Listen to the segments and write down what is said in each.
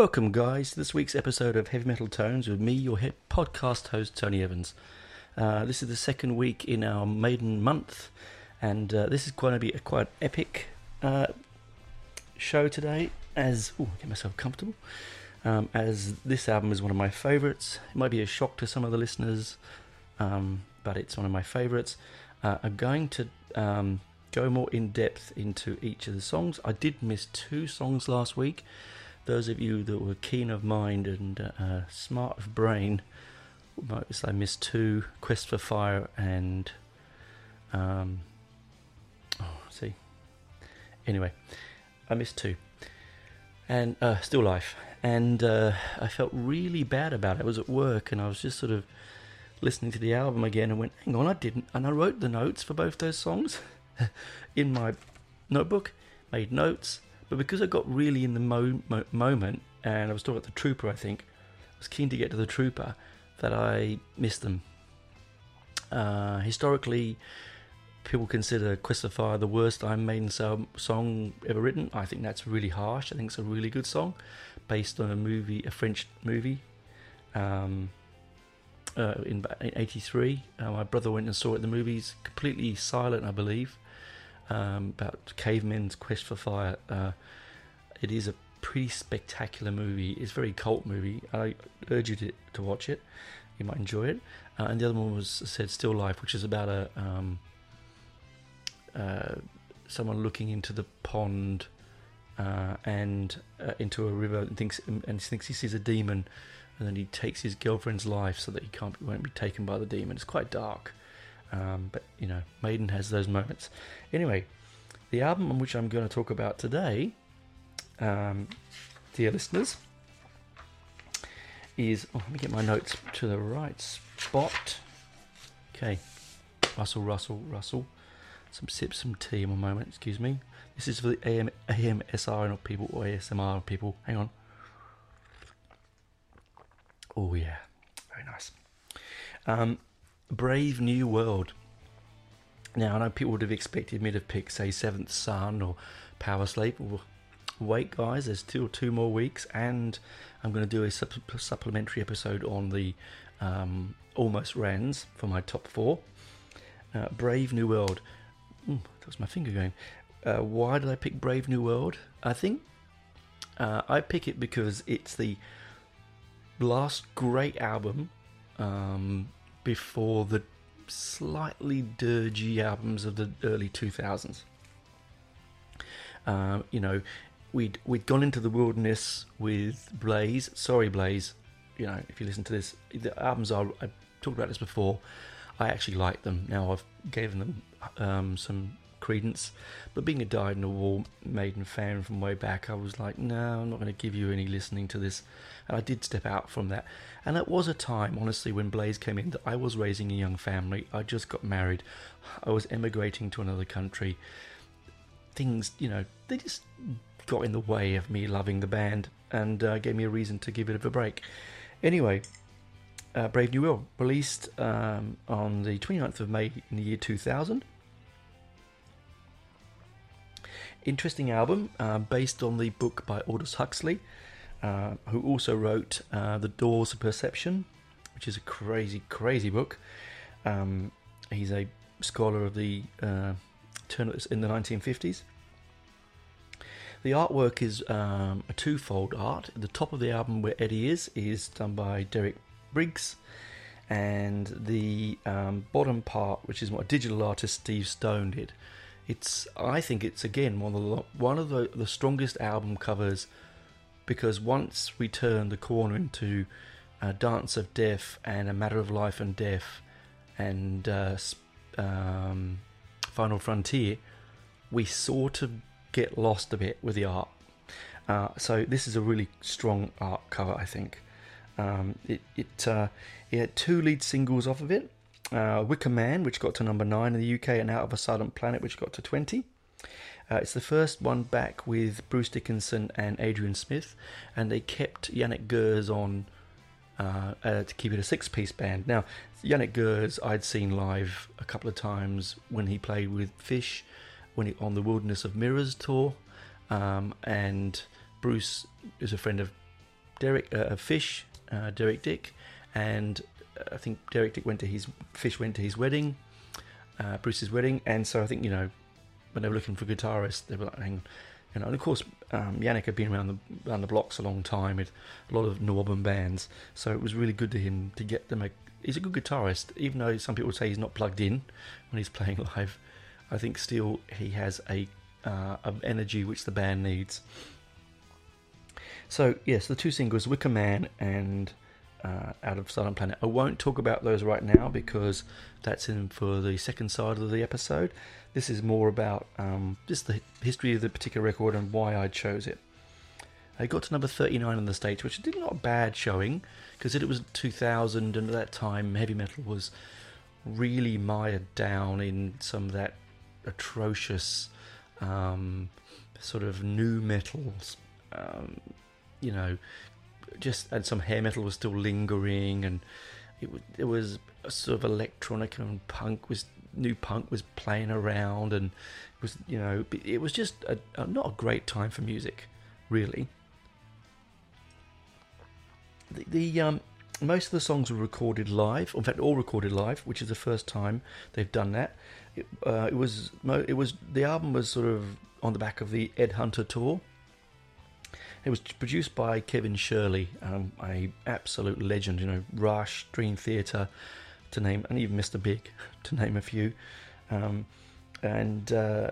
Welcome, guys, to this week's episode of Heavy Metal Tones with me, your podcast host, Tony Evans. Uh, this is the second week in our maiden month, and uh, this is going to be a quite epic uh, show today. As ooh, get myself comfortable, um, as this album is one of my favourites. It might be a shock to some of the listeners, um, but it's one of my favourites. Uh, I'm going to um, go more in depth into each of the songs. I did miss two songs last week those of you that were keen of mind and uh, smart of brain will notice I missed two Quest for Fire and. Um, oh, see. Anyway, I missed two. And uh, Still Life. And uh, I felt really bad about it. I was at work and I was just sort of listening to the album again and went, hang on, I didn't. And I wrote the notes for both those songs in my notebook, made notes but because I got really in the mo- mo- moment, and I was talking about the Trooper, I think, I was keen to get to the Trooper, that I missed them. Uh, historically, people consider Quest for Fire the worst Iron Maiden song ever written. I think that's really harsh. I think it's a really good song, based on a movie, a French movie, um, uh, in '83. Uh, my brother went and saw it in the movies, completely silent, I believe um, about cavemen's quest for fire. Uh, it is a pretty spectacular movie. It's a very cult movie. I urge you to, to watch it. You might enjoy it. Uh, and the other one was said Still Life, which is about a um, uh, someone looking into the pond uh, and uh, into a river and thinks and thinks he sees a demon, and then he takes his girlfriend's life so that he can't won't be taken by the demon. It's quite dark. Um, but you know, Maiden has those moments. Anyway, the album on which I'm going to talk about today, um, dear listeners, is. Oh, let me get my notes to the right spot. Okay, Russell, Russell, Russell. Some sip, some tea in a moment. Excuse me. This is for the AM, AMSR people or ASMR people. Hang on. Oh yeah, very nice. Um, Brave New World. Now, I know people would have expected me to pick, say, Seventh Son or Power. Well, wait, guys, there's still two more weeks, and I'm going to do a supplementary episode on the um, Almost Rans for my top four. Uh, Brave New World. Ooh, that was my finger going. Uh, why did I pick Brave New World? I think uh, I pick it because it's the last great album um, before the slightly dirgy albums of the early 2000s. Um, you know, we'd we'd gone into the wilderness with Blaze. Sorry, Blaze. You know, if you listen to this, the albums are. I talked about this before. I actually like them. Now I've given them um, some credence, but being a Dyed in the Wool Maiden fan from way back, I was like, no, I'm not going to give you any listening to this, and I did step out from that. And it was a time, honestly, when Blaze came in that I was raising a young family. I just got married. I was emigrating to another country. Things, you know, they just got in the way of me loving the band and uh, gave me a reason to give it a break. Anyway, uh, Brave New World released um, on the 29th of May in the year 2000. Interesting album uh, based on the book by Aldous Huxley, uh, who also wrote uh, The Doors of Perception, which is a crazy, crazy book. Um, he's a scholar of the uh, turn in the 1950s. The artwork is um, a twofold art. The top of the album, where Eddie is, is done by Derek Riggs, and the um, bottom part, which is what a digital artist Steve Stone did. It's, I think, it's again one of the one of the, the strongest album covers because once we turn the corner into a Dance of Death and A Matter of Life and Death and uh, um, Final Frontier, we sort of get lost a bit with the art. Uh, so this is a really strong art cover, I think. Um, it it, uh, it had two lead singles off of it. Uh, Wicker Man, which got to number nine in the UK, and Out of a Silent Planet, which got to 20. Uh, it's the first one back with Bruce Dickinson and Adrian Smith, and they kept Janick Gers on uh, uh, to keep it a six-piece band. Now, Janick Gers I'd seen live a couple of times when he played with Fish, when he on the Wilderness of Mirrors tour, um, and Bruce is a friend of Derek uh, Fish, uh, Derek Dick, and I think Derek Dick went to his Fish went to his wedding, uh, Bruce's wedding, and so I think you know when they were looking for guitarists, they were like, hang, you know, and of course um, Janick had been around the around the blocks a long time with a lot of Northern bands, so it was really good to him to get them. A, he's a good guitarist, even though some people say he's not plugged in when he's playing live. I think still he has a uh, of energy which the band needs. So yes, the two singles, Wicker Man and uh, Out of Silent Planet. I won't talk about those right now because that's in for the second side of the episode. This is more about um, just the history of the particular record and why I chose it. I got to number 39 in the States, which did not bad showing because it was 2000 and at that time heavy metal was really mired down in some of that atrocious um, sort of new metals, um, you know, just and some hair metal was still lingering, and it, it was sort of electronic and punk was new punk was playing around, and it was you know it was just a, a, not a great time for music, really. The, the um, most of the songs were recorded live. In fact, all recorded live, which is the first time they've done that. It, uh, it was it was the album was sort of on the back of the Ed Hunter tour, it was produced by Kevin Shirley, um, a absolute legend. You know, Rush, Dream Theater, to name, and even Mr. Big, to name a few. Um, and uh,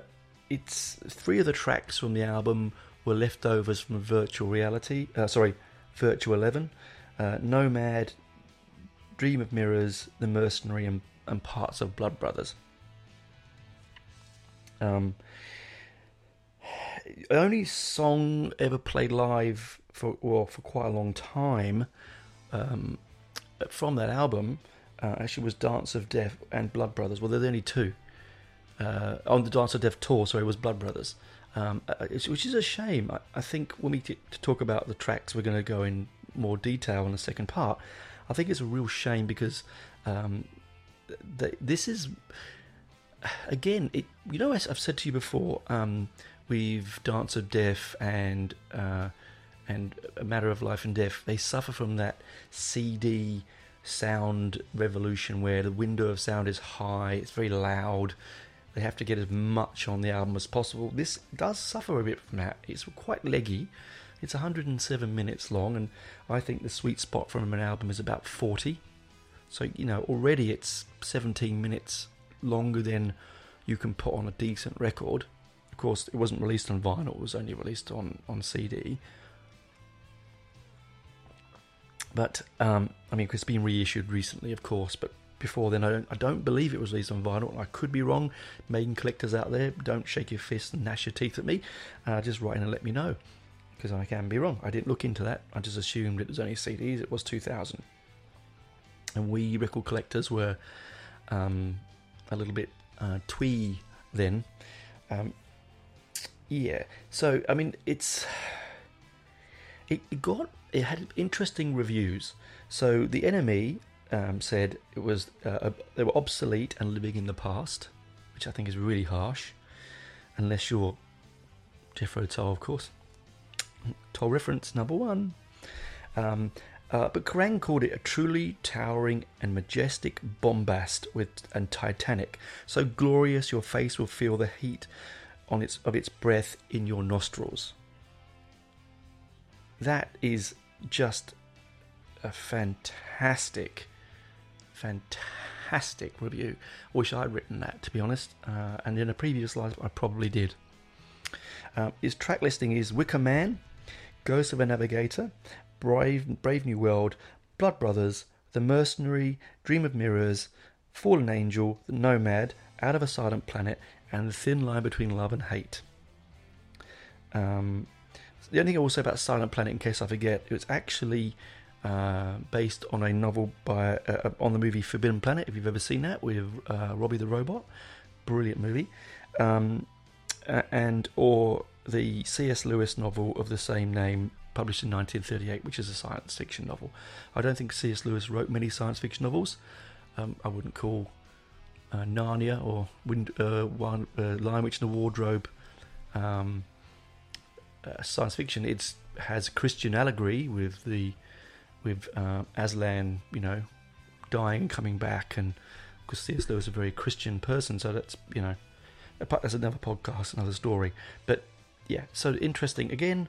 it's three of the tracks from the album were leftovers from Virtual Reality. Uh, sorry, Virtual Eleven, uh, Nomad, Dream of Mirrors, The Mercenary, and, and parts of Blood Brothers. Um, only song ever played live for well for quite a long time um, from that album uh, actually was Dance of Death and Blood Brothers. Well, they're the only two uh, on the Dance of Death tour. Sorry, it was Blood Brothers, um, uh, which is a shame. I, I think when we get to talk about the tracks, we're going to go in more detail in the second part. I think it's a real shame because um, th- this is again, it, you know, as I've said to you before, um, we've Dance of Death and uh, and A Matter of Life and Death, they suffer from that CD sound revolution where the window of sound is high, it's very loud. They have to get as much on the album as possible. This does suffer a bit from that. It's quite leggy. It's 107 minutes long, and I think the sweet spot from an album is about 40. So, you know, already it's 17 minutes longer than you can put on a decent record course, it wasn't released on vinyl; it was only released on on CD. But um, I mean, it's been reissued recently, of course. But before then, I don't, I don't believe it was released on vinyl. I could be wrong. Maiden collectors out there, don't shake your fist and gnash your teeth at me. Uh, just write in and let me know, because I can be wrong. I didn't look into that. I just assumed it was only CDs. It was 2000, and we record collectors were um, a little bit uh, twee then. Um, Yeah. So I mean, it's it, it got it had interesting reviews. So the NME um, said it was uh, they were obsolete and living in the past, which I think is really harsh, unless you're Jethro Tull, of course. Tull reference number one. Um, uh, but Kerrang called it a truly towering and majestic bombast with and titanic, so glorious your face will feel the heat on its of its breath in your nostrils. That is just a fantastic, fantastic review. Wish I'd written that, to be honest. Uh, and in a previous life, I probably did. Um, his track listing is Wicker Man, Ghost of a Navigator, Brave, Brave New World, Blood Brothers, The Mercenary, Dream of Mirrors, Fallen Angel, The Nomad, Out of a Silent Planet, and The Thin Line Between Love and Hate. Um, the only thing I will say about Silent Planet, in case I forget, it was actually uh, based on a novel by uh, uh on the movie Forbidden Planet. If you've ever seen that with uh, Robbie the Robot, brilliant movie, um, and or the C.S. Lewis novel of the same name, published in 1938, which is a science fiction novel. I don't think C.S. Lewis wrote many science fiction novels. Um, I wouldn't call uh, Narnia or Wind, uh, one, uh, Lion Witch in the Wardrobe um, uh, science fiction. It has Christian allegory with the with uh, Aslan, you know, dying and coming back, and because C.S. Lewis is a very Christian person, so that's you know, that's another podcast, another story. But yeah, so interesting again.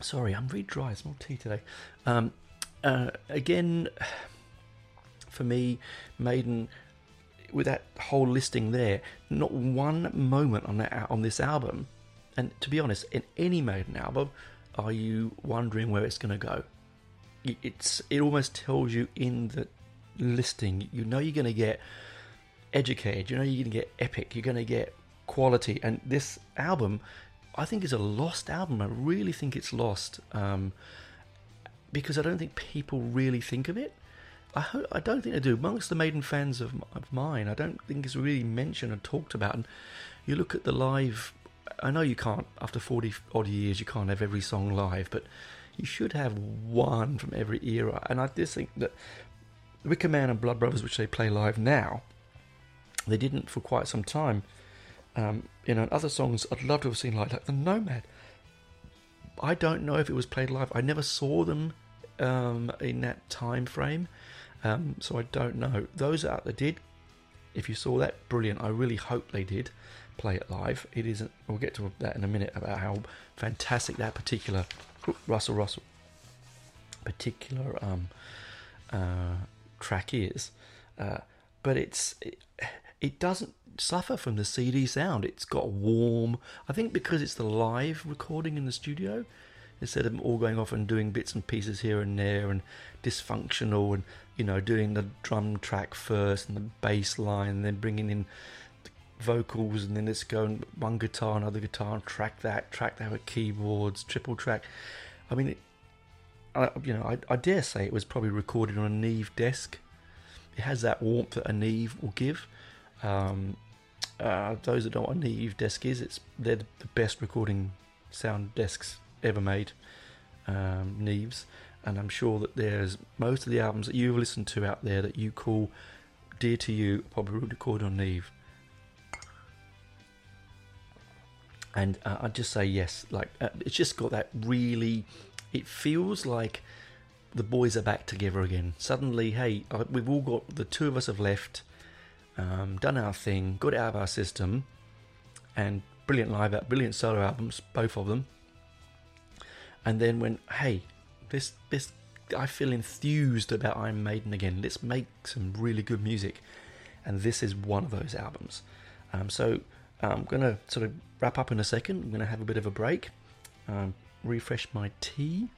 Sorry, I'm really dry. It's more tea today. Um, uh, again, for me, Maiden, with that whole listing there, not one moment on that on this album, and to be honest, in any Maiden album, are you wondering where it's going to go? It's it almost tells you in the listing. You know you're going to get educated. You know you're going to get epic. You're going to get quality. And this album, I think, is a lost album. I really think it's lost um, because I don't think people really think of it. I I don't think they do. Amongst the Maiden fans of, of mine, I don't think it's really mentioned and talked about. And you look at the live I know you can't, after 40 odd years, you can't have every song live, but you should have one from every era. And I just think that Wicker Man and Blood Brothers, which they play live now, they didn't for quite some time. Um, you know, and other songs I'd love to have seen live, like The Nomad. I don't know if it was played live. I never saw them um, in that time frame, um, so I don't know. Those out there did, if you saw that, brilliant. I really hope they did play it live. It isn't. We'll get to that in a minute about how fantastic that particular Russell Russell particular um, uh, track is. Uh, but it's it, it doesn't suffer from the CD sound. It's got warm. I think because it's the live recording in the studio, instead of all going off and doing bits and pieces here and there and dysfunctional and you know doing the drum track first and the bass line and then bringing in vocals and then it's going one guitar, another guitar, and track that, track that with keyboards, triple track. I mean, it, I, you know, I, I, dare say it was probably recorded on a Neve desk. It has that warmth that a Neve will give. Um, uh, those that don't know what a Neve desk is, it's they're the best recording sound desks ever made. Um, Neves, and I'm sure that there's most of the albums that you've listened to out there that you call dear to you, probably recorded on Neve. and uh, I'd just say yes. Like uh, it's just got that really. It feels like the boys are back together again. Suddenly, hey, we've all got the two of us have left, um, done our thing, got out of our system, and brilliant live, brilliant solo albums, both of them. And then when hey, this this I feel enthused about Iron Maiden again. Let's make some really good music, and this is one of those albums. Um, so I'm to sort of wrap up in a second. I'm to have a bit of a break, um, refresh my tea,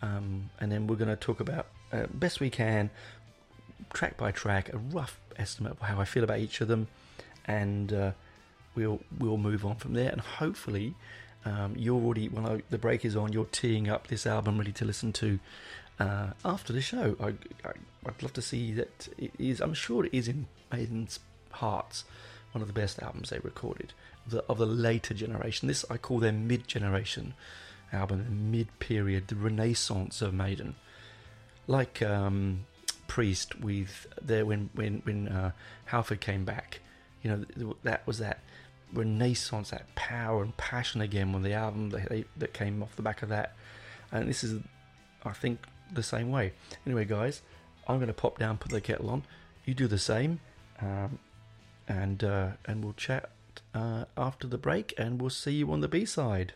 um, and then we're to talk about uh, best we can, track by track, a rough estimate of how I feel about each of them, and uh, we'll we'll move on from there. And hopefully, um, you're already when the break is on, you're teeing up this album ready to listen to. Uh, after the show, I, would love to see that it is. I'm sure it is in Maiden's hearts one of the best albums they recorded the, of the later generation. This I call their mid generation album, mid period, the renaissance of Maiden. Like um, Priest with there when when when uh, Halford came back, you know that was that renaissance, that power and passion again when the album that, they, that came off the back of that. And this is, I think, the same way. Anyway, guys, I'm going to pop down, put the kettle on. You do the same, um, and uh, and we'll chat uh, after the break, and we'll see you on the B side.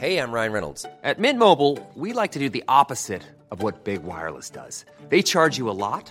Hey, I'm Ryan Reynolds. At Mint Mobile, we like to do the opposite of what Big Wireless does. They charge you a lot,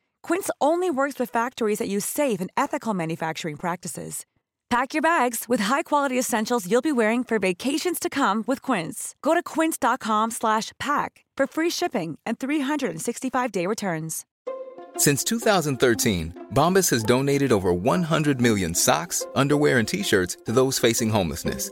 Quince only works with factories that use safe and ethical manufacturing practices. Pack your bags with high-quality essentials you'll be wearing for vacations to come with Quince. Go to quince.com/pack for free shipping and 365-day returns. Since 2013, Bombas has donated over 100 million socks, underwear, and t-shirts to those facing homelessness.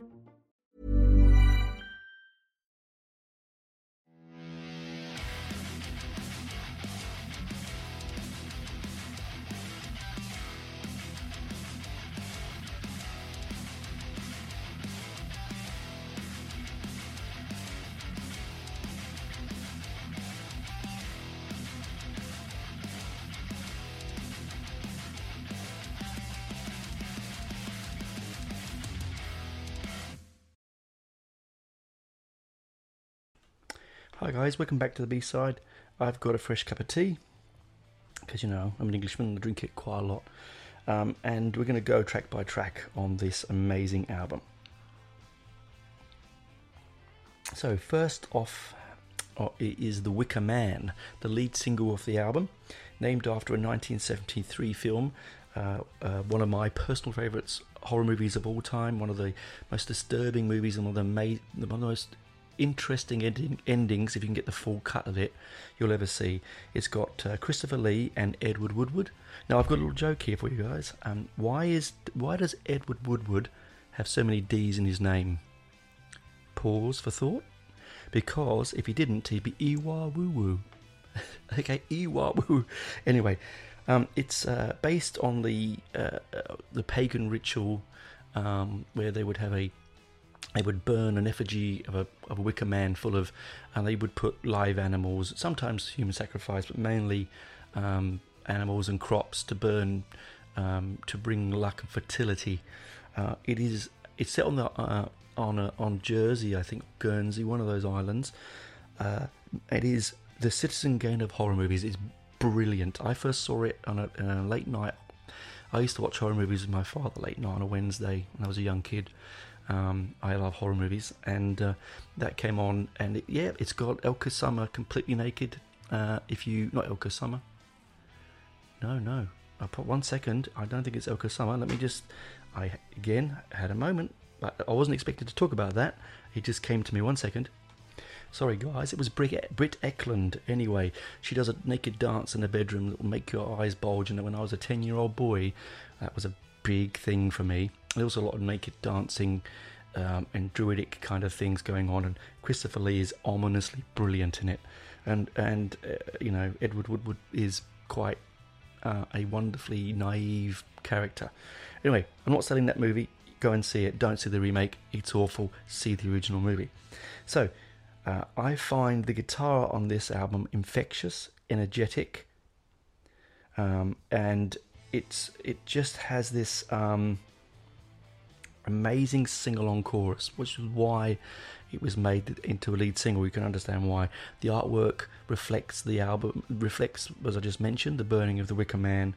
Hi guys, welcome back to the B side. I've got a fresh cup of tea because you know I'm an Englishman. And I drink it quite a lot, um, and we're going to go track by track on this amazing album. So first off uh, is The Wicker Man, the lead single of the album, named after a 1973 film, uh, uh, one of my personal favourites horror movies of all time, one of the most disturbing movies and one of the, one of the most interesting ending, endings, if you can get the full cut of it, you'll ever see. It's got uh, Christopher Lee and Edward Woodward. Now I've got a little joke here for you guys. Um, why is why does Edward Woodward have so many D's in his name? Pause for thought. Because if he didn't, he'd be Iwa Woo Woo. okay, Iwa Woo. Anyway, um, it's uh, based on the uh, uh, the pagan ritual um, where they would have a they would burn an effigy of a, of a wicker man full of, and they would put live animals, sometimes human sacrifice, but mainly um, animals and crops to burn um, to bring luck and fertility. Uh, it is it's set on the uh, on a, on Jersey, I think Guernsey, one of those islands. Uh, it is the Citizen Kane of horror movies. It's brilliant. I first saw it on a, on a late night. I used to watch horror movies with my father late night on a Wednesday when I was a young kid. Um, I love horror movies, and uh, that came on, and it, yeah, it's got Elke Sommer completely naked. Uh, if you not Elke Sommer, no, no. I put one second. I don't think it's Ilka Summer. Let me just. I again had a moment, but I wasn't expected to talk about that. It just came to me one second. Sorry, guys. It was Brit, Britt Ekland. Anyway, she does a naked dance in the bedroom that will make your eyes bulge. And when I was a ten-year-old boy, that was a big thing for me. There was a lot of naked dancing um, and druidic kind of things going on, and Christopher Lee is ominously brilliant in it. And and uh, you know Edward Woodward is quite uh, a wonderfully naive character. Anyway, I'm not selling that movie. Go and see it. Don't see the remake. It's awful. See the original movie. So, uh, I find the guitar on this album infectious, energetic, um, and it's it just has this um, amazing sing-along chorus, which is why it was made into a lead single. You can understand why. The artwork reflects the album, reflects, as I just mentioned, the burning of the Wicker Man.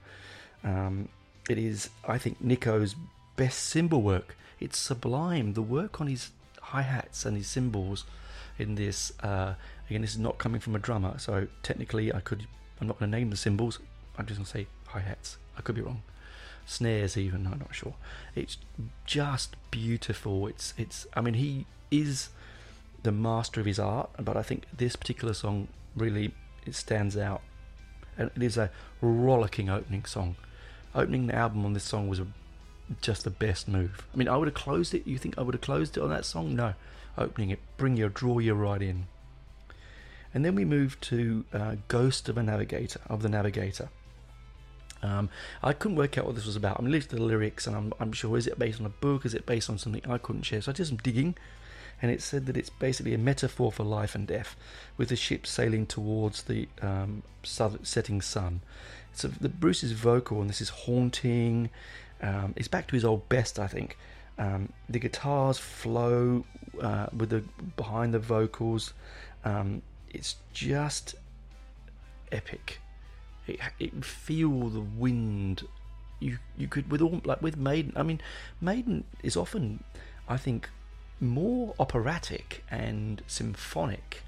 Um, it is, I think, Nicko's best cymbal work. It's sublime. The work on his hi hats and his cymbals in this. Uh, again, this is not coming from a drummer, so technically, I could. I'm not going to name the cymbals. I'm just going to say hi hats. I could be wrong. Snares, even. I'm not sure. It's just beautiful. It's. It's. I mean, he is the master of his art, but I think this particular song really it stands out. And it is a rollicking opening song. Opening the album on this song was a, just the best move. I mean, I would have closed it. You think I would have closed it on that song? No. Opening it, bring you, draw you right in. And then we move to uh, Ghost of a Navigator, of the Navigator. Um, I couldn't work out what this was about. I'm listening to the lyrics, and I'm, I'm sure is it based on a book? Is it based on something I couldn't share? So I did some digging, and it said that it's basically a metaphor for life and death, with the ship sailing towards the um, setting sun. So the Bruce's vocal, and this is haunting. Um, it's back to his old best, I think. Um, the guitars flow uh, with the behind the vocals. Um, it's just epic. It, it feel the wind. You you could with all like with Maiden. I mean, Maiden is often, I think, more operatic and symphonic,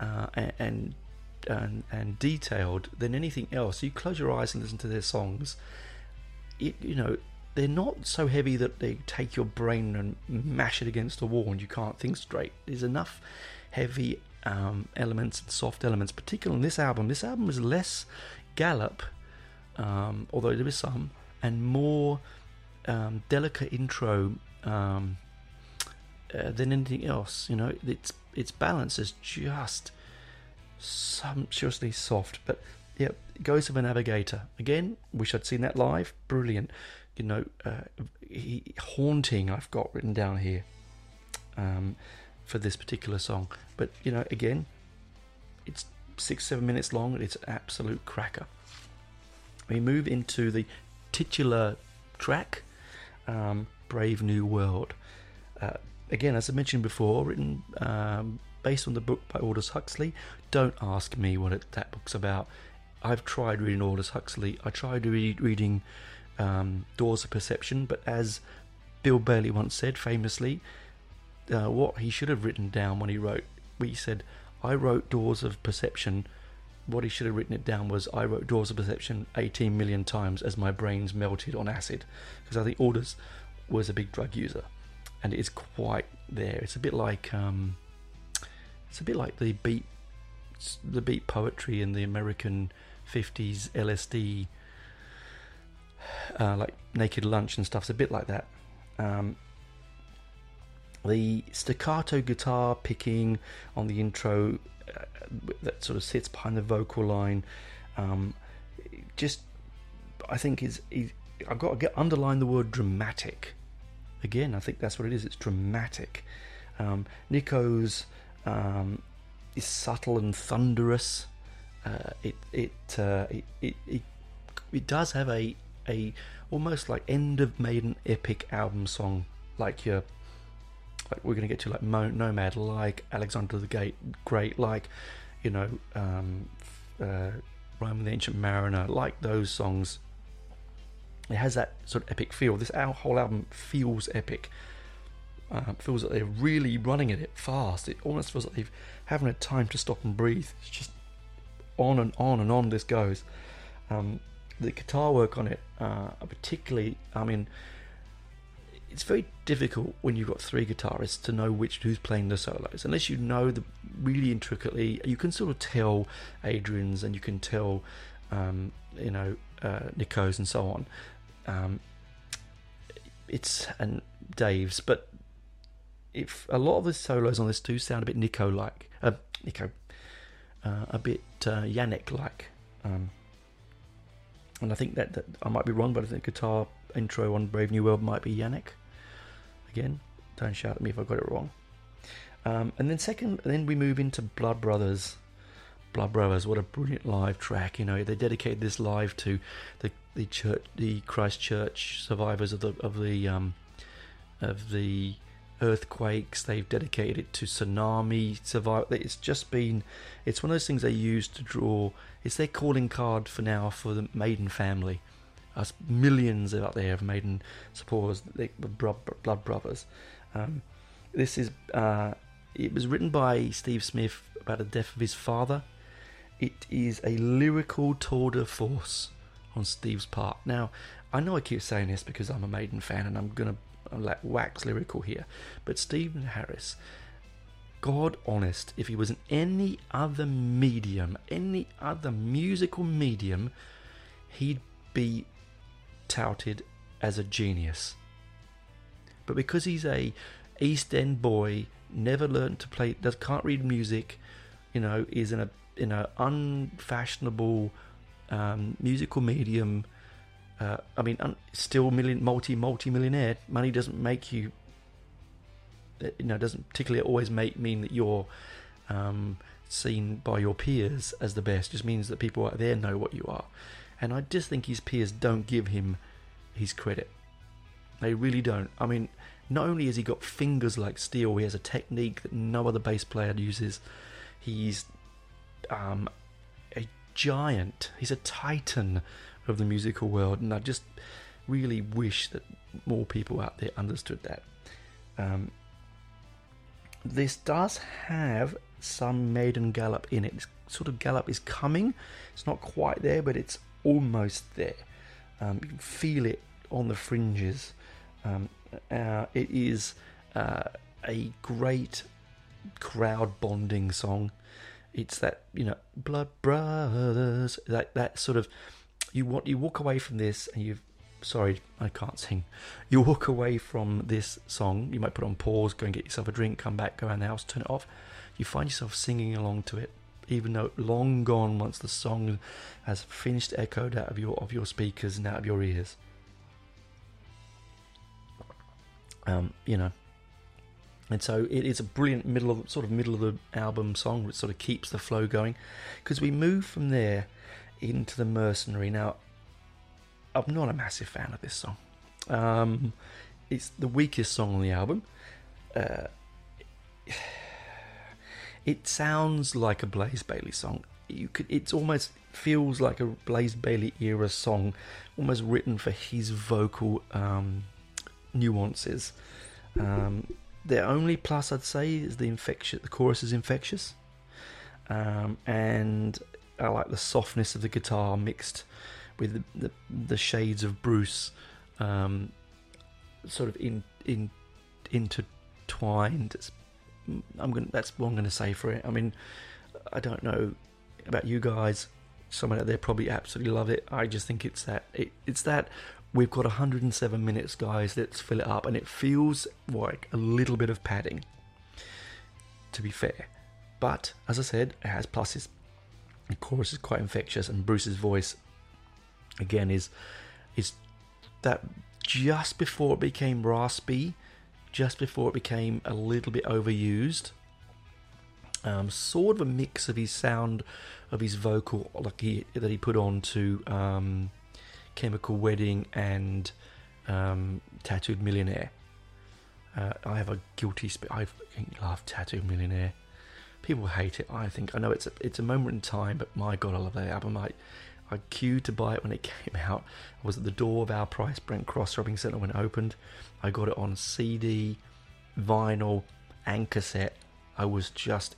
uh, and, and and detailed than anything else. You close your eyes and listen to their songs. It you know they're not so heavy that they take your brain and mash it against the wall and you can't think straight. There's enough heavy um, elements and soft elements, particularly on this album. This album is less gallop, um, although there is some, and more um, delicate intro um, uh, than anything else. You know, its its balance is just sumptuously soft. But yeah, Ghost of a Navigator again. Wish I'd seen that live. Brilliant. You know, uh, he, haunting. I've got written down here um, for this particular song. But you know, again, it's six seven minutes long. And it's an absolute cracker. We move into the titular track, um, Brave New World. Uh, again, as I mentioned before, written um, based on the book by Aldous Huxley. Don't ask me what it, that book's about. I've tried reading Aldous Huxley. I tried re- reading um, Doors of Perception, but as Bill Bailey once said famously, uh, what he should have written down when he wrote, he said, I wrote Doors of Perception. What he should have written it down was, I wrote Doors of Perception 18 million times as my brains melted on acid. Because I think Aldous was a big drug user and it is quite there. It's a bit like um, it's a bit like the beat the beat poetry in the American 50s LSD uh, like Naked Lunch and stuff. It's a bit like that. Um, the staccato guitar picking on the intro uh, that sort of sits behind the vocal line um, just I think is, is I've got to get underline the word dramatic again, I think that's what it is. It's dramatic. Um, Nicko's um, is subtle and thunderous. Uh, it it, uh, it, it it it does have a a almost like end of Maiden epic album song, like your like we're gonna get to like Nomad, like Alexander the Gate, great, like you know um, uh, Rime the Ancient Mariner, like those songs it has that sort of epic feel. This whole album feels epic. Uh, feels like they're really running at it fast. It almost feels like they've haven't had time to stop and breathe. It's just on and on and on this goes. Um, the guitar work on it, uh, particularly, I mean, it's very difficult when you've got three guitarists to know which who's playing the solos. Unless you know the really intricately you can sort of tell adrian's and you can tell um, you know uh, nicko's and so on. Um, it's and dave's but if a lot of the solos on this do sound a bit nicko like uh, nicko uh, a bit uh, janick like um, and i think that, that i might be wrong but i think guitar intro on brave new world might be janick again. Don't shout at me if I got it wrong. Um, and then second, then we move into Blood Brothers. Blood Brothers, what a brilliant live track! You know, they dedicated this live to the the church, the Christchurch survivors of the of the um, of the earthquakes. They've dedicated it to tsunami survival. It's just been, it's one of those things they use to draw. It's their calling card for now for the Maiden family us millions out there of Maiden supporters, the Blood Brothers. Um, this is uh, it was written by Steve Smith about the death of his father. It is a lyrical tour de force on Steve's part. Now, I know I keep saying this because I'm a Maiden fan and I'm gonna like wax lyrical here, but Stephen Harris, God honest, if he was in any other medium, any other musical medium, he'd be touted as a genius. But because he's a East End boy, never learned to play, does can't read music, you know, is in a in a unfashionable um, musical medium. Uh, I mean, un, still million multi multi millionaire. Money doesn't make you. Uh, you know, doesn't particularly always make mean that you're um, seen by your peers as the best. Just means that people out there know what you are. And I just think his peers don't give him his credit. They really don't. I mean, not only has he got fingers like steel, he has a technique that no other bass player uses. He's um, a giant. He's a titan of the musical world, and I just really wish that more people out there understood that. Um, this does have some maiden gallop in it. It's sort of gallop is coming. It's not quite there, but it's almost there. Um, you can feel it on the fringes. Um, uh, it is uh, a great crowd bonding song. It's that you know, Blood Brothers. That that sort of you want you walk away from this and you've sorry I can't sing. You walk away from this song. You might put on pause, go and get yourself a drink, come back, go around the house, turn it off. You find yourself singing along to it even though long gone once the song has finished echoed out of your of your speakers and out of your ears. Um, you know, and so it is a brilliant middle of sort of middle of the album song, which sort of keeps the flow going, because we move from there into the Mercenary. Now, I'm not a massive fan of this song. Um, it's the weakest song on the album. Uh, it sounds like a Blaze Bayley song. You could, it's almost feels like a Blaze Bayley era song, almost written for his vocal um, nuances. Um, the only plus I'd say is the infectious. The chorus is infectious, um, and I like the softness of the guitar mixed with the the, the shades of Bruce, um, sort of in in intertwined. It's I'm going. That's what I'm to say for it. I mean, I don't know about you guys. Someone out there probably absolutely love it. I just think it's that. It, it's that we've got 107 minutes, guys. Let's fill it up, and it feels like a little bit of padding. To be fair, but as I said, it has pluses. The chorus is quite infectious, and Bruce's voice, again, is is that just before it became raspy just before it became a little bit overused. Um, sort of a mix of his sound, of his vocal, like he, that he put on to um, Chemical Wedding and um, Tattooed Millionaire. Uh, I have a guilty. Sp- I love Tattooed Millionaire. People hate it. I think I know it's a, it's a moment in time, but my god, I love that album. I I queued to buy it when it came out. I was at the door of Our Price Brent Cross Shopping Centre when it opened. I got it on CD, vinyl, and cassette. I was just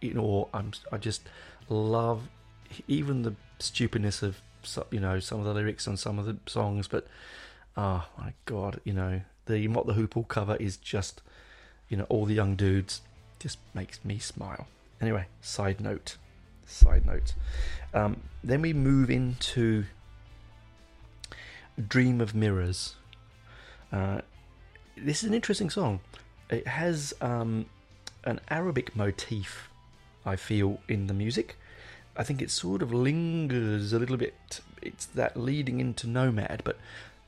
in awe. I'm, I just love even the stupidness of you know some of the lyrics on some of the songs, but oh my god, you know the Mott the Hoople cover is just you know all the young dudes just makes me smile. Anyway, side note, side note. Um, then we move into Dream of Mirrors. Uh, this is an interesting song. It has um, an Arabic motif, I feel, in the music. I think it sort of lingers a little bit. It's that leading into Nomad, but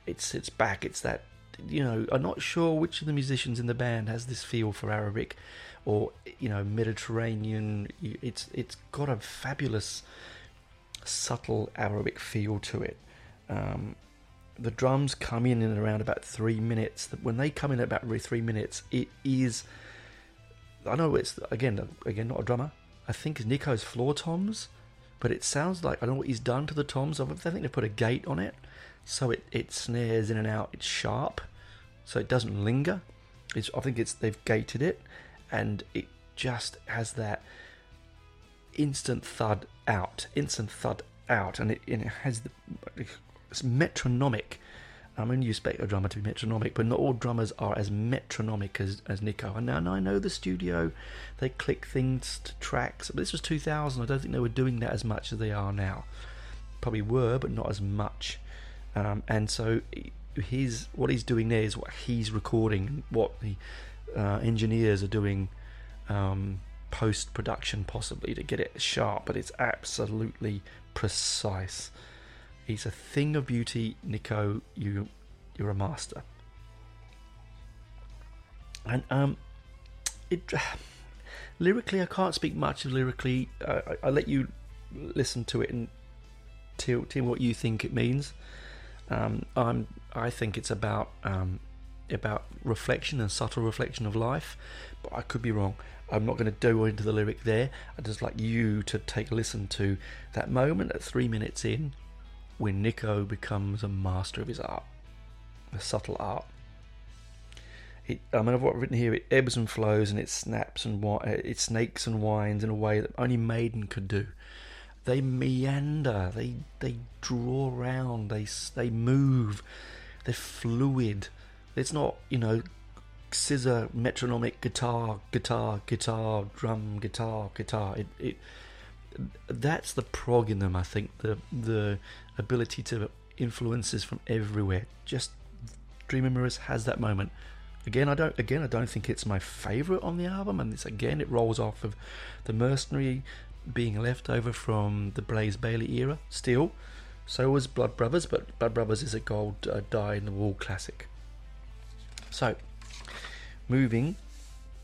it's it's back. It's that you know. I'm not sure which of the musicians in the band has this feel for Arabic, or you know Mediterranean. It's it's got a fabulous, subtle Arabic feel to it. Um, the drums come in in around about three minutes. When they come in at about three minutes, it is. I know it's again again not a drummer. I think it's Nicko's floor toms, but it sounds like I don't know what he's done to the toms. I think they put a gate on it, so it, it snares in and out. It's sharp, so it doesn't linger. It's I think it's they've gated it, and it just has that instant thud out, instant thud out, and it, and it has the it's metronomic. I'm mean, you expect a drummer to be metronomic, but not all drummers are as metronomic as, as Nicko. And now, and I know the studio, they click things to tracks, but this was 2000. I don't think they were doing that as much as they are now. Probably were, but not as much. Um, and so, his what he's doing there is what he's recording, what the uh, engineers are doing um, post production, possibly to get it sharp, but it's absolutely precise. It's a thing of beauty, Nicko. You, you're a master. And um, it lyrically, I can't speak much of lyrically. I, I let you listen to it and tell, tell what you think it means. Um, I'm, I think it's about um, about reflection and subtle reflection of life, but I could be wrong. I'm not going to go into the lyric there. I'd just like you to take a listen to that moment at three minutes in when Nicko becomes a master of his art, a subtle art. It, I mean, I've written here. It ebbs and flows, and it snaps and uh, it snakes and winds in a way that only Maiden could do. They meander, they they draw around, they they move, they're fluid. It's not you know scissor metronomic guitar, guitar, guitar, drum, guitar, guitar. It it that's the prog in them. I think the the ability to influences from everywhere. Just Dream Mirrors has that moment. Again, I don't. Again, I don't think it's my favorite on the album, and it's again it rolls off of the Mercenary being left over from the Blaze Bayley era. Still, so was Blood Brothers, but Blood Brothers is a gold uh, die in the wall classic. So, moving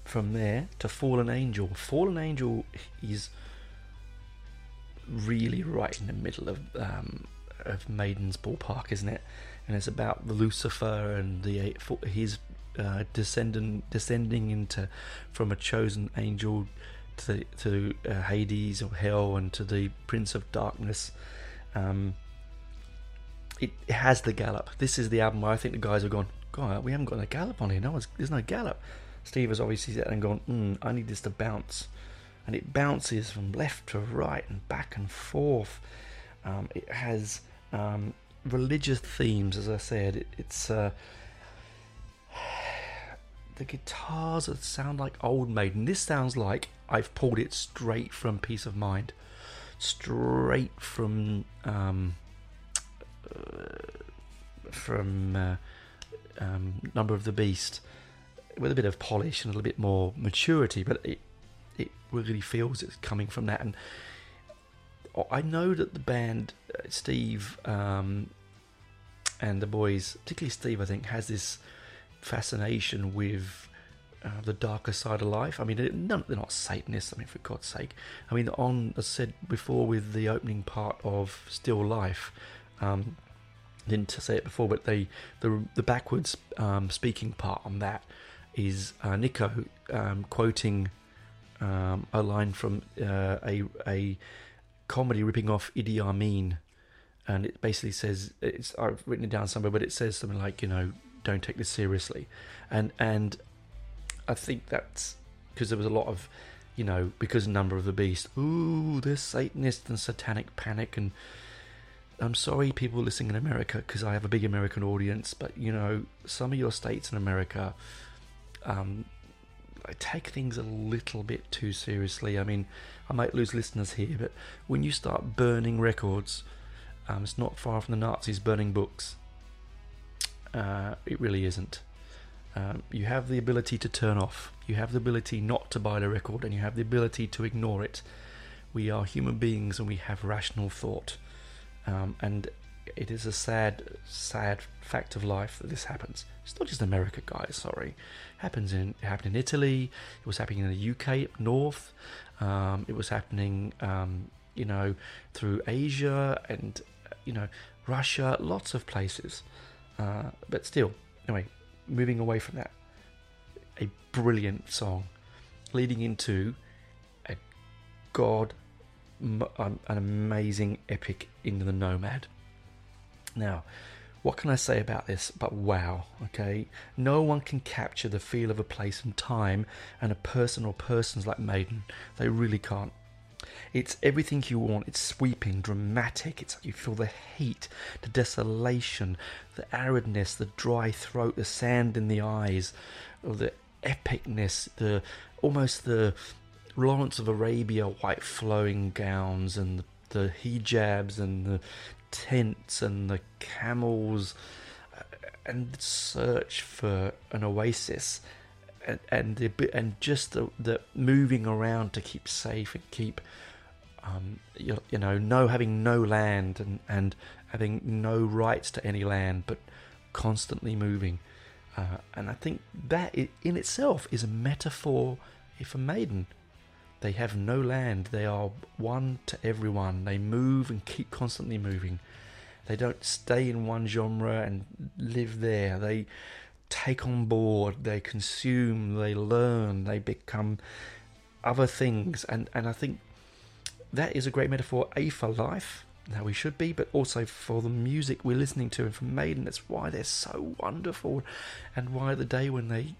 from there to Fallen Angel. Fallen Angel is really right in the middle of um, of Maiden's ballpark, isn't it? And it's about Lucifer and the his uh, descending descending into from a chosen angel to to uh, Hades or hell and to the Prince of Darkness. Um, it, it, has the gallop. This is the album where I think the guys have gone. God, we haven't got a gallop on here. No, there's no gallop. Steve has obviously said and gone. Mm, I need this to bounce, and it bounces from left to right and back and forth. Um, it has um, religious themes, as I said. It, it's uh, the guitars that sound like Old Maiden. This sounds like I've pulled it straight from Piece of Mind, straight from um, uh, from uh, um, Number of the Beast, with a bit of polish and a little bit more maturity. But it it really feels it's coming from that and I know that the band, uh, Steve um, and the boys, particularly Steve, I think, has this fascination with uh, the darker side of life. I mean, they're not, they're not Satanists. I mean, for God's sake. I mean, on as said before, with the opening part of Still Life. Um, didn't say it before, but they the the backwards um, speaking part on that is uh, Nicko um, quoting um, a line from uh, a a comedy ripping off Idi Amin, and it basically says it's I've written it down somewhere, but it says something like you know don't take this seriously, and and I think that's because there was a lot of you know because number of the beast, ooh, this Satanist and satanic panic and I'm sorry, people listening in America, because I have a big American audience. But you know, some of your states in America, um, take things a little bit too seriously. I mean, I might lose listeners here, but when you start burning records, um, it's not far from the Nazis burning books. Uh, it really isn't. Um, you have the ability to turn off. You have the ability not to buy the record, and you have the ability to ignore it. We are human beings, and we have rational thought. Um, and it is a sad, sad fact of life that this happens. It's not just America, guys. Sorry, it happens in it happened in Italy. It was happening in the UK up north. Um, it was happening, um, you know, through Asia and you know Russia, lots of places. Uh, but still, anyway, moving away from that, a brilliant song leading into a god, an amazing epic into the Nomad. Now, what can I say about this but wow, okay? No one can capture the feel of a place and time and a person or persons like Maiden. They really can't. It's everything you want. It's sweeping, dramatic. It's you feel the heat, the desolation, the aridness, the dry throat, the sand in the eyes, or the epicness, the almost the Lawrence of Arabia white flowing gowns and the, the hijabs and the tents and the camels uh, and the search for an oasis. And and the, and just the, the moving around to keep safe and keep um, you, you know no having no land and and having no rights to any land but constantly moving. Uh, and I think that in itself is a metaphor for a maiden they have no land. They are one to everyone. They move and keep constantly moving. They don't stay in one genre and live there. They take on board, they consume, they learn, they become other things. And, and I think that is a great metaphor, A, for life, how we should be, but also for the music we're listening to and for Maiden. That's why they're so wonderful and why the day when they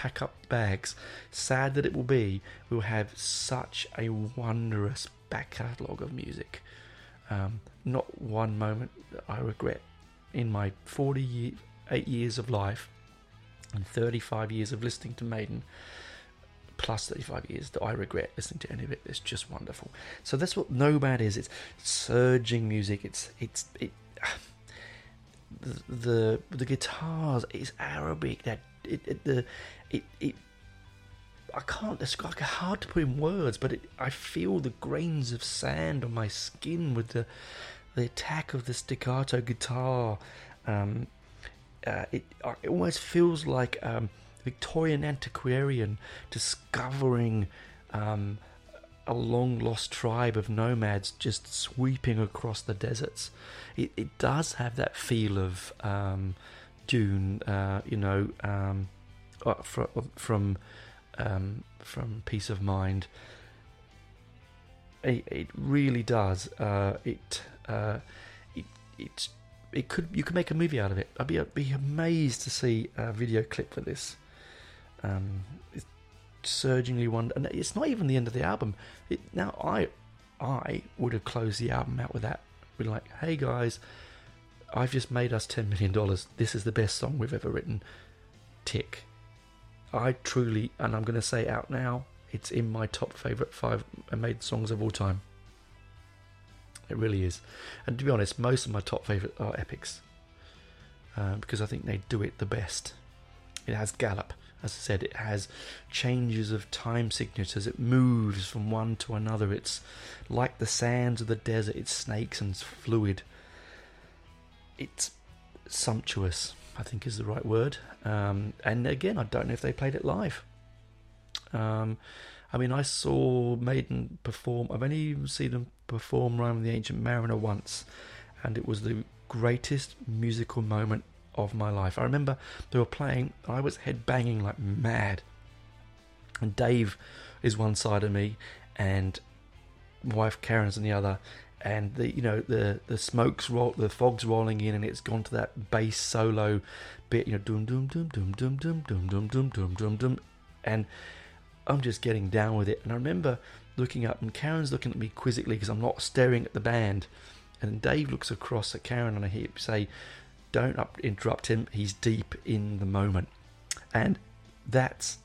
pack up bags, sad that it will be, we'll have such a wondrous back catalogue of music. Um, not one moment that I regret in my 48 years of life and 35 years of listening to Maiden, plus 35 years that I regret listening to any of it. It's just wonderful. So that's what Nomad is. It's surging music. It's it's it. The the, the guitars is Arabic. That it, it the it it. I can't describe. It's hard to put in words, but it, I feel the grains of sand on my skin with the the attack of the staccato guitar. Um, uh, it, uh, it almost feels like um, Victorian antiquarian discovering um, a long lost tribe of nomads just sweeping across the deserts. It, it does have that feel of um, Dune, uh, you know, um, uh, from from, um, from Piece of Mind. It, it really does. Uh, it, uh, it it's it could you could make a movie out of it. I'd be I'd be amazed to see a video clip for this. Um, it's surgingly wonder, and it's not even the end of the album. It, now I I would have closed the album out with that. Be like, hey guys, I've just made us ten million dollars. This is the best song we've ever written. Tick. I truly, and I'm going to say out now, it's in my top favorite five made songs of all time. It really is. And to be honest, most of my top favourite are epics uh, because I think they do it the best. It has gallop, as I said, it has changes of time signatures, it moves from one to another. It's like the sands of the desert, it's snakes and fluid. It's sumptuous, I think is the right word. Um, and again, I don't know if they played it live. Um, I mean, I saw Maiden perform. I've only seen them perform Rime the Ancient Mariner once, and it was the greatest musical moment of my life. I remember they were playing. I was head banging like mad, and Dave is one side of me, and my wife Karen's on the other. And the you know the the smoke's roll, the fog's rolling in, and it's gone to that bass solo bit. You know, dum dum dum dum dum dum dum dum dum dum dum dum, and I'm just getting down with it. And I remember looking up, and Karen's looking at me quizzically because I'm not staring at the band. And Dave looks across at Karen and I hear say, "Don't interrupt him. He's deep in the moment." And that's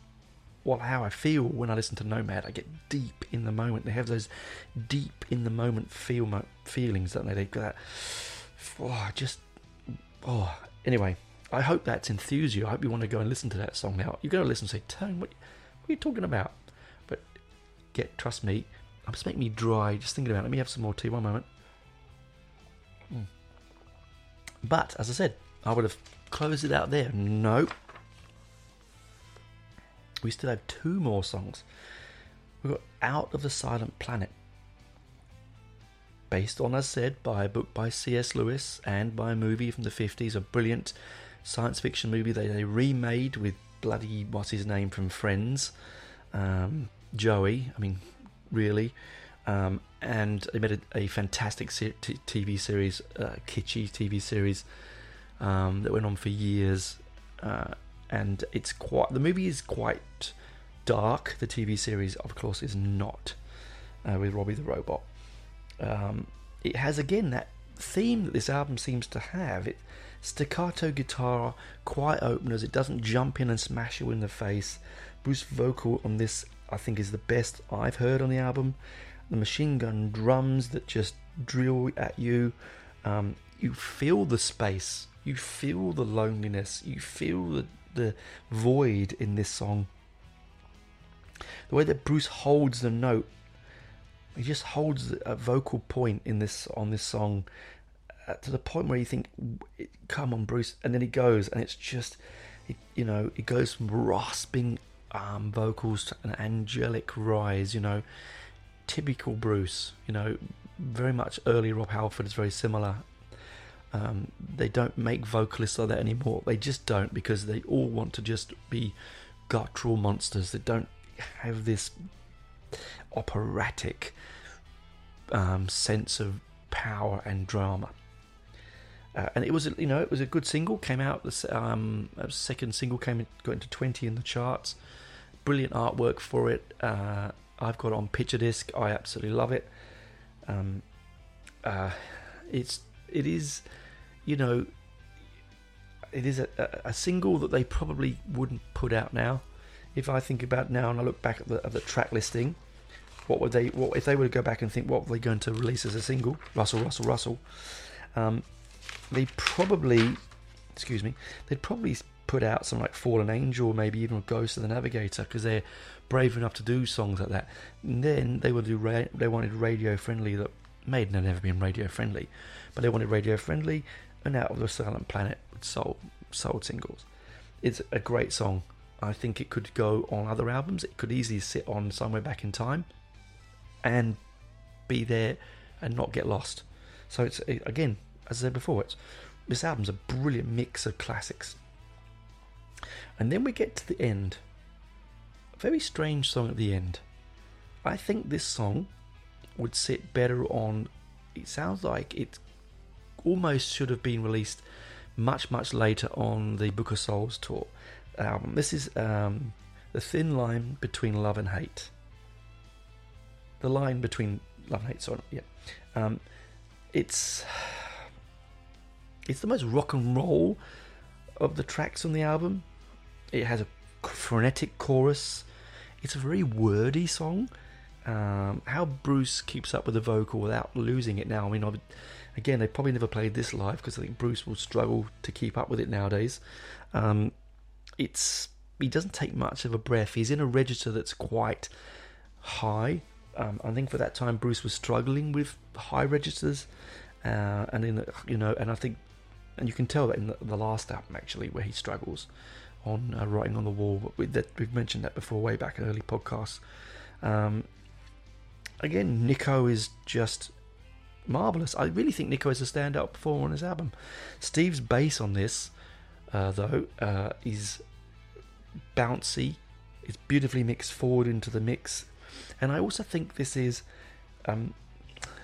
what how I feel when I listen to Nomad. I get deep in the moment. They have those deep in the moment feel mo- feelings, don't they? They got that. Oh, just oh. Anyway, I hope that's enthused you. I hope you want to go and listen to that song now. You go to listen and say, "Tone, what, what are you talking about?" But get trust me, I'm just making me dry just thinking about it. Let me have some more tea. One moment. Mm. But as I said, I would have closed it out there. Nope we still have two more songs. We've got Out of the Silent Planet, based on, as said, by a book by C.S. Lewis and by a movie from the 50s, a brilliant science fiction movie that they remade with bloody, what's his name from Friends, um, Joey, I mean, really. Um, and they made a, a fantastic t- TV series, uh, kitschy TV series um, that went on for years. Uh, and it's quite the movie is quite dark. The TV series, of course, is not uh, with Robby the Robot. Um, it has again that theme that this album seems to have. It staccato guitar, quiet openers. It doesn't jump in and smash you in the face. Bruce vocal on this, I think, is the best I've heard on the album. The machine gun drums that just drill at you. Um, you feel the space. You feel the loneliness. You feel the the void in this song. The way that Bruce holds the note, he just holds a vocal point in this on this song uh, to the point where you think, "Come on, Bruce," and then he goes, and it's just, it, you know, it goes from rasping um, vocals to an angelic rise. You know, typical Bruce. You know, very much early Rob Halford is very similar um, they don't make vocalists like that anymore. They just don't because they all want to just be guttural monsters that don't have this operatic um, sense of power and drama. Uh, and it was, you know, it was a good single. Came out the um, second single came got into twenty in the charts. Brilliant artwork for it. Uh, I've got on picture disc. I absolutely love it. Um, uh, it's it is you know, it is a, a, single that they probably wouldn't put out now. If I think about now and I look back at the, at the track listing, what would they? What if they were to go back and think what were they going to release as a single? Russell, Russell, Russell. Um, they probably, excuse me, they'd probably put out some like Fallen Angel, maybe even Ghost of the Navigator, because they're brave enough to do songs like that. And then they would do ra- they wanted radio friendly. That Maiden had never been radio friendly, but they wanted radio friendly and Out of the Silent Planet sold sold singles. It's a great song. I think it could go on other albums. It could easily sit on Somewhere Back in Time and be there and not get lost. So it's again, as I said before, it's this album's a brilliant mix of classics. And then we get to the end. A very strange song at the end. I think this song would sit better on. It sounds like it's almost should have been released much, much later on the Book of Souls tour album. This is um, the thin line between love and hate. The line between love and hate, sorry, yeah. Um, it's it's the most rock and roll of the tracks on the album. It has a frenetic chorus. It's a very wordy song. Um, how Bruce keeps up with the vocal without losing it now. I mean, Again, they probably never played this live because I think Bruce will struggle to keep up with it nowadays. Um, it's he doesn't take much of a breath. He's in a register that's quite high. Um, I think for that time Bruce was struggling with high registers, uh, and in you know, and I think, and you can tell that in the, the last album actually where he struggles on uh, writing on the wall. We, that, we've mentioned that before, way back in early podcasts. Um, again, Nicko is just marvelous. I really think Nicko is a standout performer on his album. Steve's bass on this, uh, though, uh, is bouncy. It's beautifully mixed forward into the mix, and I also think this is, um,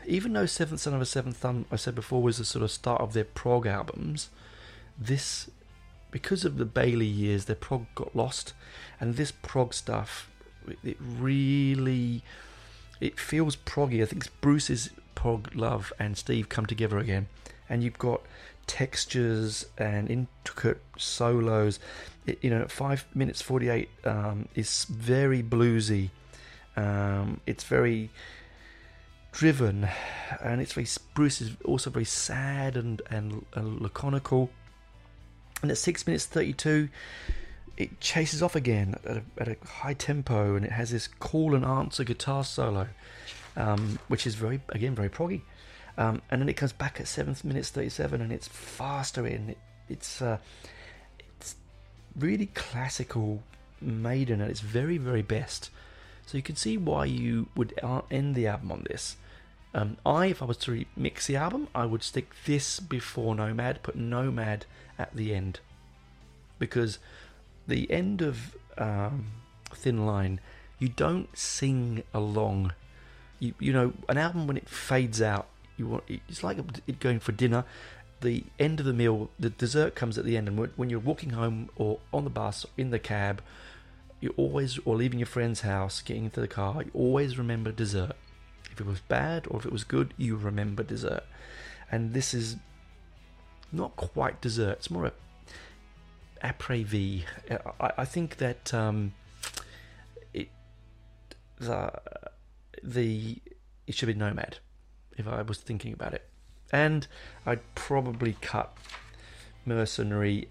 even though Seventh Son of a Seventh Son, I said before, was the sort of start of their prog albums. This, because of the Bayley years, their prog got lost, and this prog stuff, it really, it feels proggy. I think Bruce is Prog Love and Steve come together again, and you've got textures and intricate solos. It, you know, five minutes forty eight um, is very bluesy. Um, it's very driven, and it's very Bruce is also very sad and and, and laconical. And at six minutes thirty two, it chases off again at a, at a, high tempo, and it has this call and answer guitar solo, um, which is very again very proggy. Um, and then it comes back at seventh minutes thirty seven, and it's faster and It, it's uh, it's really classical Maiden at its very very best. So you can see why you would uh, end the album on this. Um, I, if I was to mix the album, I would stick this before Nomad, put Nomad at the end, because the end of um, Thin Line, you don't sing along. You you know an album when it fades out, you want it's like it going for dinner. The end of the meal, the dessert comes at the end, and when you're walking home or on the bus, or in the cab, you always or leaving your friend's house, getting into the car, you always remember dessert. If it was bad or if it was good, you remember dessert. And this is not quite dessert; it's more a après. I, I think that um, it the the it should be Nomad if I was thinking about it, and I'd probably cut Mercenary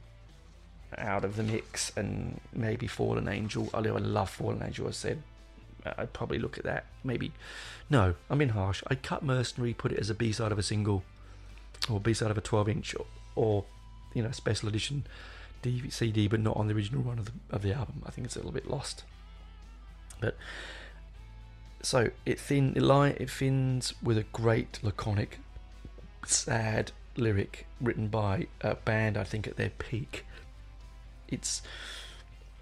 out of the mix and maybe Fallen Angel. Although I love Fallen Angel, I said I'd probably look at that. Maybe no, I'm being harsh. I'd cut Mercenary, put it as a B side of a single or B side of a 12 inch or, or you know special edition DVD, CD, but not on the original run of the, of the album. I think it's a little bit lost. But so it thin it, fins with a great laconic, sad lyric written by a band I think at their peak. It's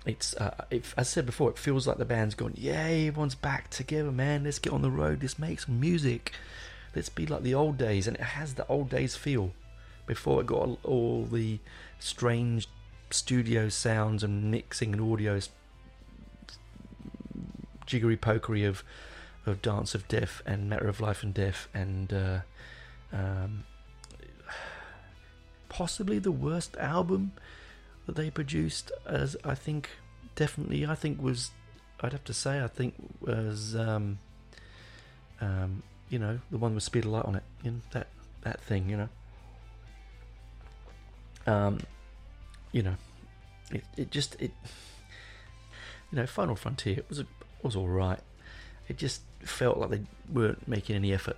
it's uh, as I said before, it feels like the band's gone. Yay, everyone's back together, man. Let's get on the road. Let's make some music. Let's be like the old days, and it has the old days feel. Before it got all the strange studio sounds and mixing and audio jiggery pokery of of Dance of Death and Matter of Life and Death and uh, um, possibly the worst album that they produced as I think definitely I think was I'd have to say I think was um, um, you know the one with Speed of Light on it you know, that that thing you know um, you know, it, it just it you know Final Frontier it was was all right. It just felt like they weren't making any effort,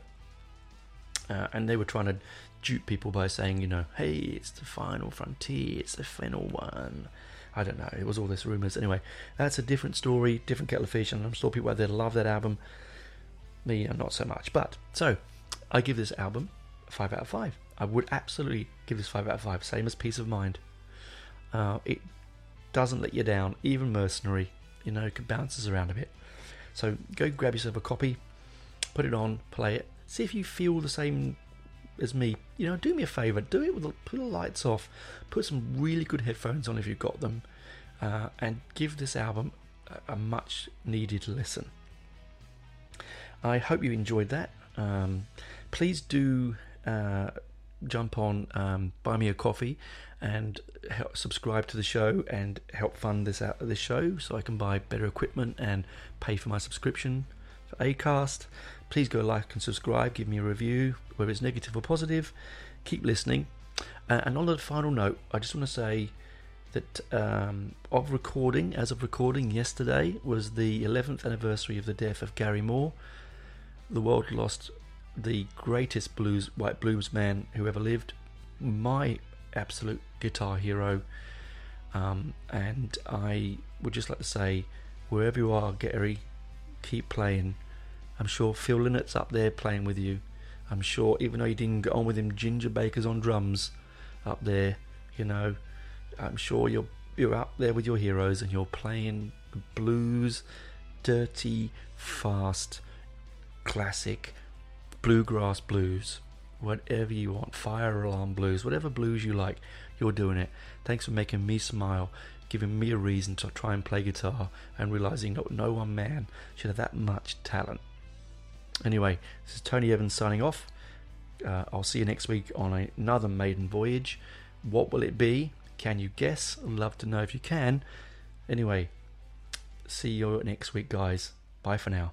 uh, and they were trying to dupe people by saying, you know, hey, it's the Final Frontier, it's the final one. I don't know. It was all this rumors. Anyway, that's a different story, different kettle of fish, and I'm sure people out there love that album. Me, not so much. But so, I give this album five out of five. I would absolutely give this five out of five. Same as Piece of Mind. Uh, it doesn't let you down, even Mercenary. You know, it bounces around a bit. So go grab yourself a copy, put it on, play it, see if you feel the same as me. You know, do me a favour, do it with the, put the lights off, put some really good headphones on if you've got them, uh, and give this album a, a, much needed listen. I hope you enjoyed that. Um, please do uh, jump on um, buy me a coffee and help subscribe to the show and help fund this out this show so I can buy better equipment and pay for my subscription for Acast. Please go like and subscribe, give me a review, whether it's negative or positive. Keep listening. Uh, and on the final note, I just want to say that um, of recording, as of recording yesterday, was the 11th anniversary of the death of Gary Moore. The world lost the greatest blues white blues man who ever lived, my absolute guitar hero. Um, and I would just like to say, wherever you are, Gary, keep playing. I'm sure Phil Lynott's up there playing with you. I'm sure, even though you didn't get on with him, Ginger Baker's on drums up there. You know, I'm sure you're you're up there with your heroes and you're playing blues, dirty, fast, classic bluegrass blues, whatever you want, fire alarm blues, whatever blues you like, you're doing it. Thanks for making me smile, giving me a reason to try and play guitar, and realizing that no one man should have that much talent. Anyway, this is Tony Evans signing off. Uh, I'll see you next week on another maiden voyage. What will it be? Can you guess? Love to know if you can. Anyway, see you next week, guys. Bye for now.